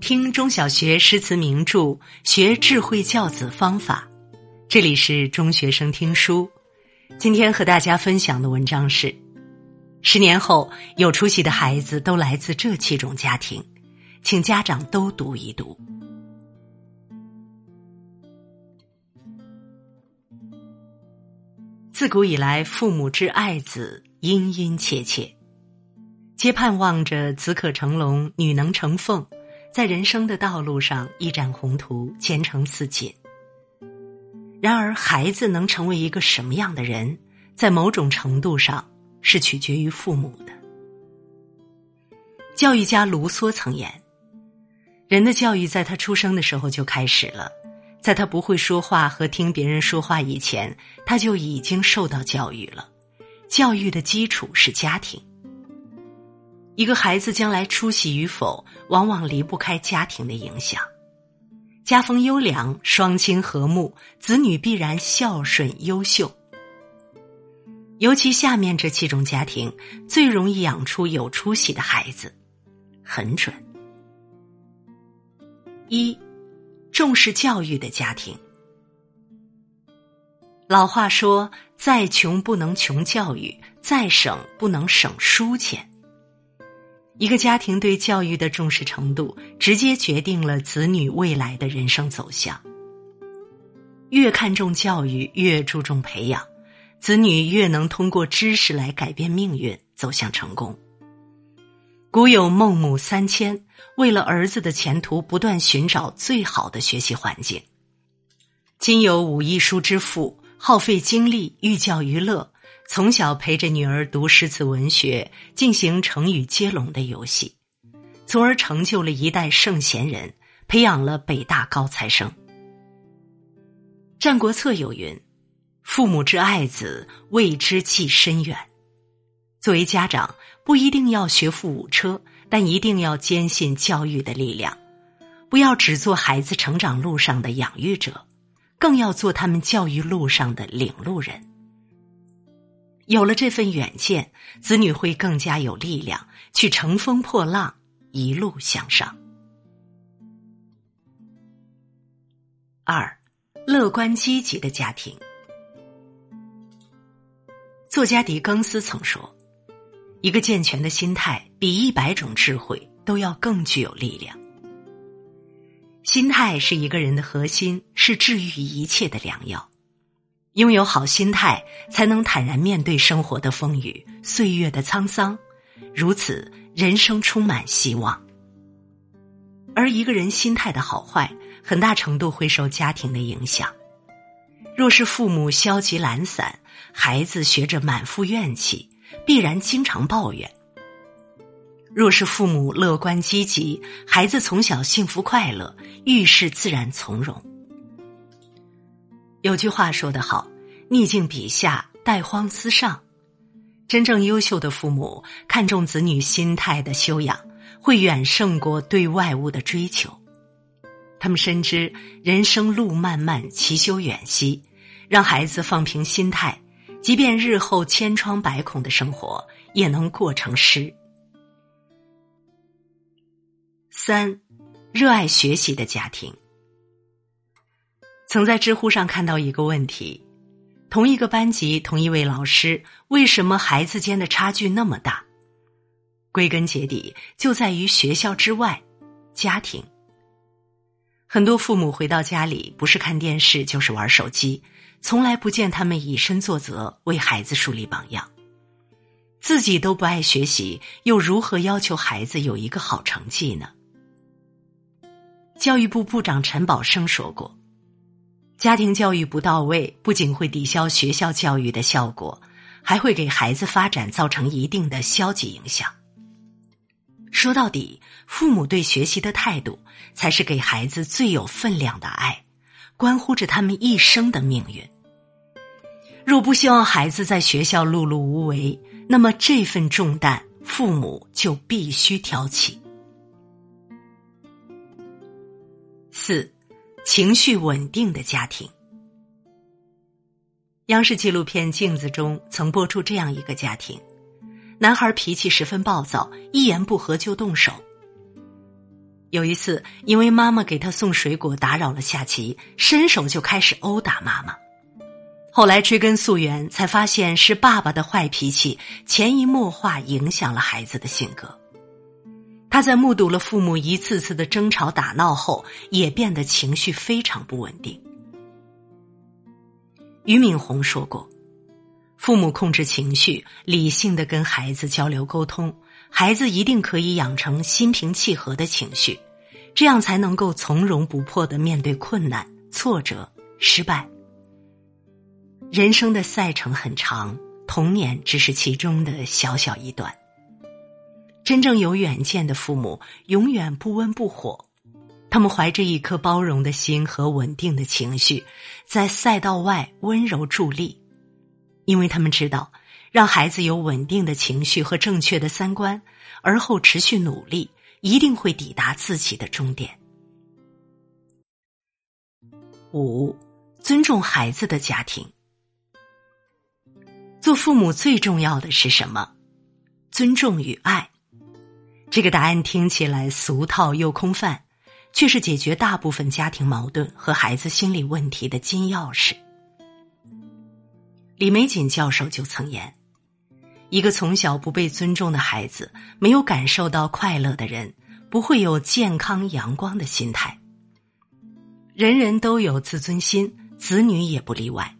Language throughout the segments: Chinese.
听中小学诗词名著，学智慧教子方法。这里是中学生听书。今天和大家分享的文章是：十年后有出息的孩子都来自这七种家庭，请家长都读一读。自古以来，父母之爱子，殷殷切切，皆盼望着子可成龙，女能成凤。在人生的道路上一展宏图，前程似锦。然而，孩子能成为一个什么样的人，在某种程度上是取决于父母的。教育家卢梭曾言：“人的教育在他出生的时候就开始了，在他不会说话和听别人说话以前，他就已经受到教育了。教育的基础是家庭。”一个孩子将来出息与否，往往离不开家庭的影响。家风优良、双亲和睦，子女必然孝顺优秀。尤其下面这七种家庭，最容易养出有出息的孩子，很准。一，重视教育的家庭。老话说：“再穷不能穷教育，再省不能省书钱。”一个家庭对教育的重视程度，直接决定了子女未来的人生走向。越看重教育，越注重培养，子女越能通过知识来改变命运，走向成功。古有孟母三迁，为了儿子的前途，不断寻找最好的学习环境。今有武艺书之父，耗费精力寓教于乐。从小陪着女儿读诗词文学，进行成语接龙的游戏，从而成就了一代圣贤人，培养了北大高材生。《战国策》有云：“父母之爱子，为之计深远。”作为家长，不一定要学富五车，但一定要坚信教育的力量，不要只做孩子成长路上的养育者，更要做他们教育路上的领路人。有了这份远见，子女会更加有力量去乘风破浪，一路向上。二，乐观积极的家庭。作家狄更斯曾说：“一个健全的心态比一百种智慧都要更具有力量。”心态是一个人的核心，是治愈一切的良药。拥有好心态，才能坦然面对生活的风雨、岁月的沧桑，如此人生充满希望。而一个人心态的好坏，很大程度会受家庭的影响。若是父母消极懒散，孩子学着满腹怨气，必然经常抱怨；若是父母乐观积极，孩子从小幸福快乐，遇事自然从容。有句话说得好：“逆境笔下，带荒思上。”真正优秀的父母看重子女心态的修养，会远胜过对外物的追求。他们深知人生路漫漫，其修远兮，让孩子放平心态，即便日后千疮百孔的生活，也能过成诗。三，热爱学习的家庭。曾在知乎上看到一个问题：同一个班级，同一位老师，为什么孩子间的差距那么大？归根结底，就在于学校之外，家庭。很多父母回到家里，不是看电视，就是玩手机，从来不见他们以身作则，为孩子树立榜样。自己都不爱学习，又如何要求孩子有一个好成绩呢？教育部部长陈宝生说过。家庭教育不到位，不仅会抵消学校教育的效果，还会给孩子发展造成一定的消极影响。说到底，父母对学习的态度，才是给孩子最有分量的爱，关乎着他们一生的命运。若不希望孩子在学校碌碌无为，那么这份重担，父母就必须挑起。四。情绪稳定的家庭。央视纪录片《镜子》中曾播出这样一个家庭：男孩脾气十分暴躁，一言不合就动手。有一次，因为妈妈给他送水果打扰了下棋，伸手就开始殴打妈妈。后来追根溯源，才发现是爸爸的坏脾气潜移默化影响了孩子的性格。他在目睹了父母一次次的争吵打闹后，也变得情绪非常不稳定。俞敏洪说过：“父母控制情绪，理性的跟孩子交流沟通，孩子一定可以养成心平气和的情绪，这样才能够从容不迫的面对困难、挫折、失败。人生的赛程很长，童年只是其中的小小一段。真正有远见的父母，永远不温不火。”他们怀着一颗包容的心和稳定的情绪，在赛道外温柔助力，因为他们知道，让孩子有稳定的情绪和正确的三观，而后持续努力，一定会抵达自己的终点。五，尊重孩子的家庭。做父母最重要的是什么？尊重与爱。这个答案听起来俗套又空泛。却是解决大部分家庭矛盾和孩子心理问题的金钥匙。李玫瑾教授就曾言：“一个从小不被尊重的孩子，没有感受到快乐的人，不会有健康阳光的心态。人人都有自尊心，子女也不例外。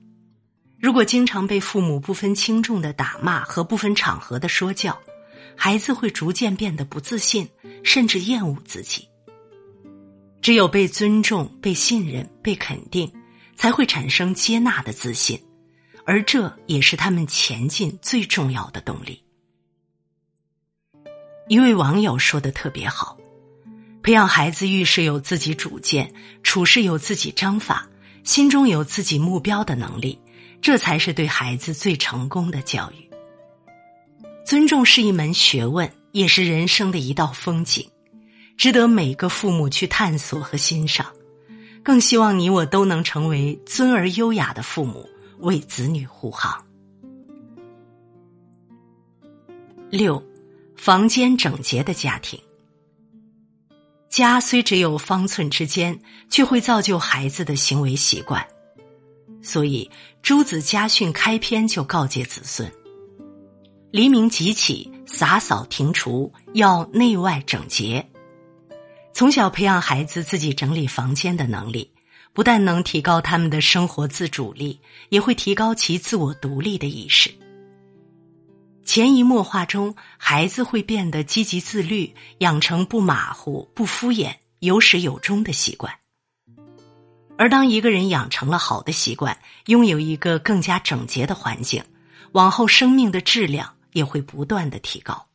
如果经常被父母不分轻重的打骂和不分场合的说教，孩子会逐渐变得不自信，甚至厌恶自己。”只有被尊重、被信任、被肯定，才会产生接纳的自信，而这也是他们前进最重要的动力。一位网友说的特别好：“培养孩子遇事有自己主见、处事有自己章法、心中有自己目标的能力，这才是对孩子最成功的教育。尊重是一门学问，也是人生的一道风景。”值得每个父母去探索和欣赏，更希望你我都能成为尊而优雅的父母，为子女护航。六，房间整洁的家庭。家虽只有方寸之间，却会造就孩子的行为习惯。所以，朱子家训开篇就告诫子孙：黎明即起，洒扫庭除，要内外整洁。从小培养孩子自己整理房间的能力，不但能提高他们的生活自主力，也会提高其自我独立的意识。潜移默化中，孩子会变得积极自律，养成不马虎、不敷衍、有始有终的习惯。而当一个人养成了好的习惯，拥有一个更加整洁的环境，往后生命的质量也会不断的提高。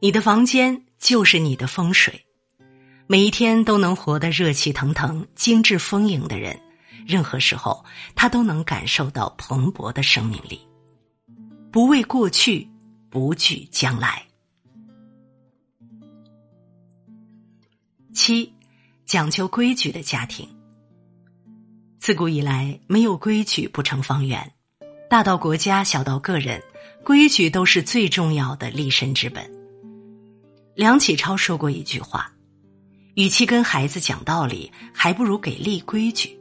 你的房间。就是你的风水，每一天都能活得热气腾腾、精致丰盈的人，任何时候他都能感受到蓬勃的生命力，不畏过去，不惧将来。七，讲究规矩的家庭。自古以来，没有规矩不成方圆，大到国家，小到个人，规矩都是最重要的立身之本。梁启超说过一句话：“与其跟孩子讲道理，还不如给立规矩。”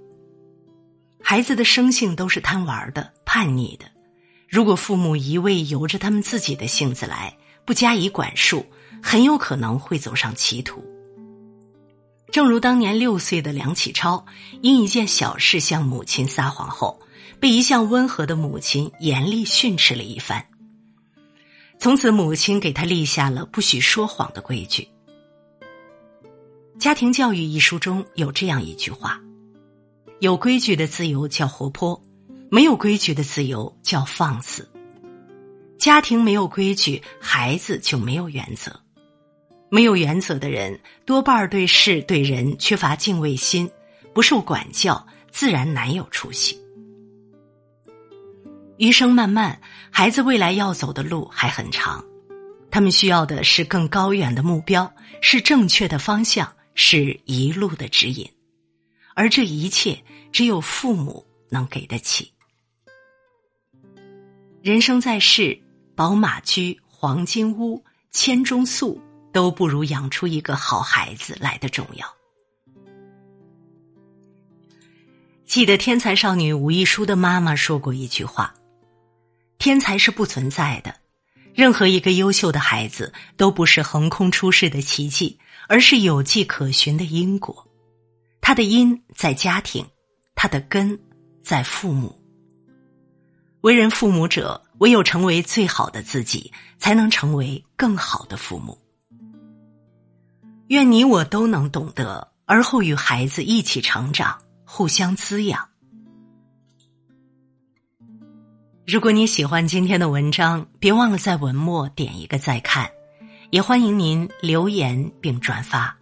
孩子的生性都是贪玩的、叛逆的，如果父母一味由着他们自己的性子来，不加以管束，很有可能会走上歧途。正如当年六岁的梁启超，因一件小事向母亲撒谎后，被一向温和的母亲严厉训斥了一番。从此，母亲给他立下了不许说谎的规矩。《家庭教育》一书中有这样一句话：“有规矩的自由叫活泼，没有规矩的自由叫放肆。”家庭没有规矩，孩子就没有原则。没有原则的人，多半对事对人缺乏敬畏心，不受管教，自然难有出息。余生漫漫，孩子未来要走的路还很长，他们需要的是更高远的目标，是正确的方向，是一路的指引，而这一切只有父母能给得起。人生在世，宝马驹、黄金屋、千钟粟都不如养出一个好孩子来的重要。记得天才少女吴亦姝的妈妈说过一句话：“天才是不存在的，任何一个优秀的孩子都不是横空出世的奇迹，而是有迹可循的因果。他的因在家庭，他的根在父母。为人父母者，唯有成为最好的自己，才能成为更好的父母。愿你我都能懂得，而后与孩子一起成长。”互相滋养。如果你喜欢今天的文章，别忘了在文末点一个再看，也欢迎您留言并转发。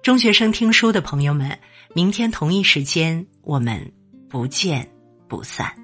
中学生听书的朋友们，明天同一时间我们不见不散。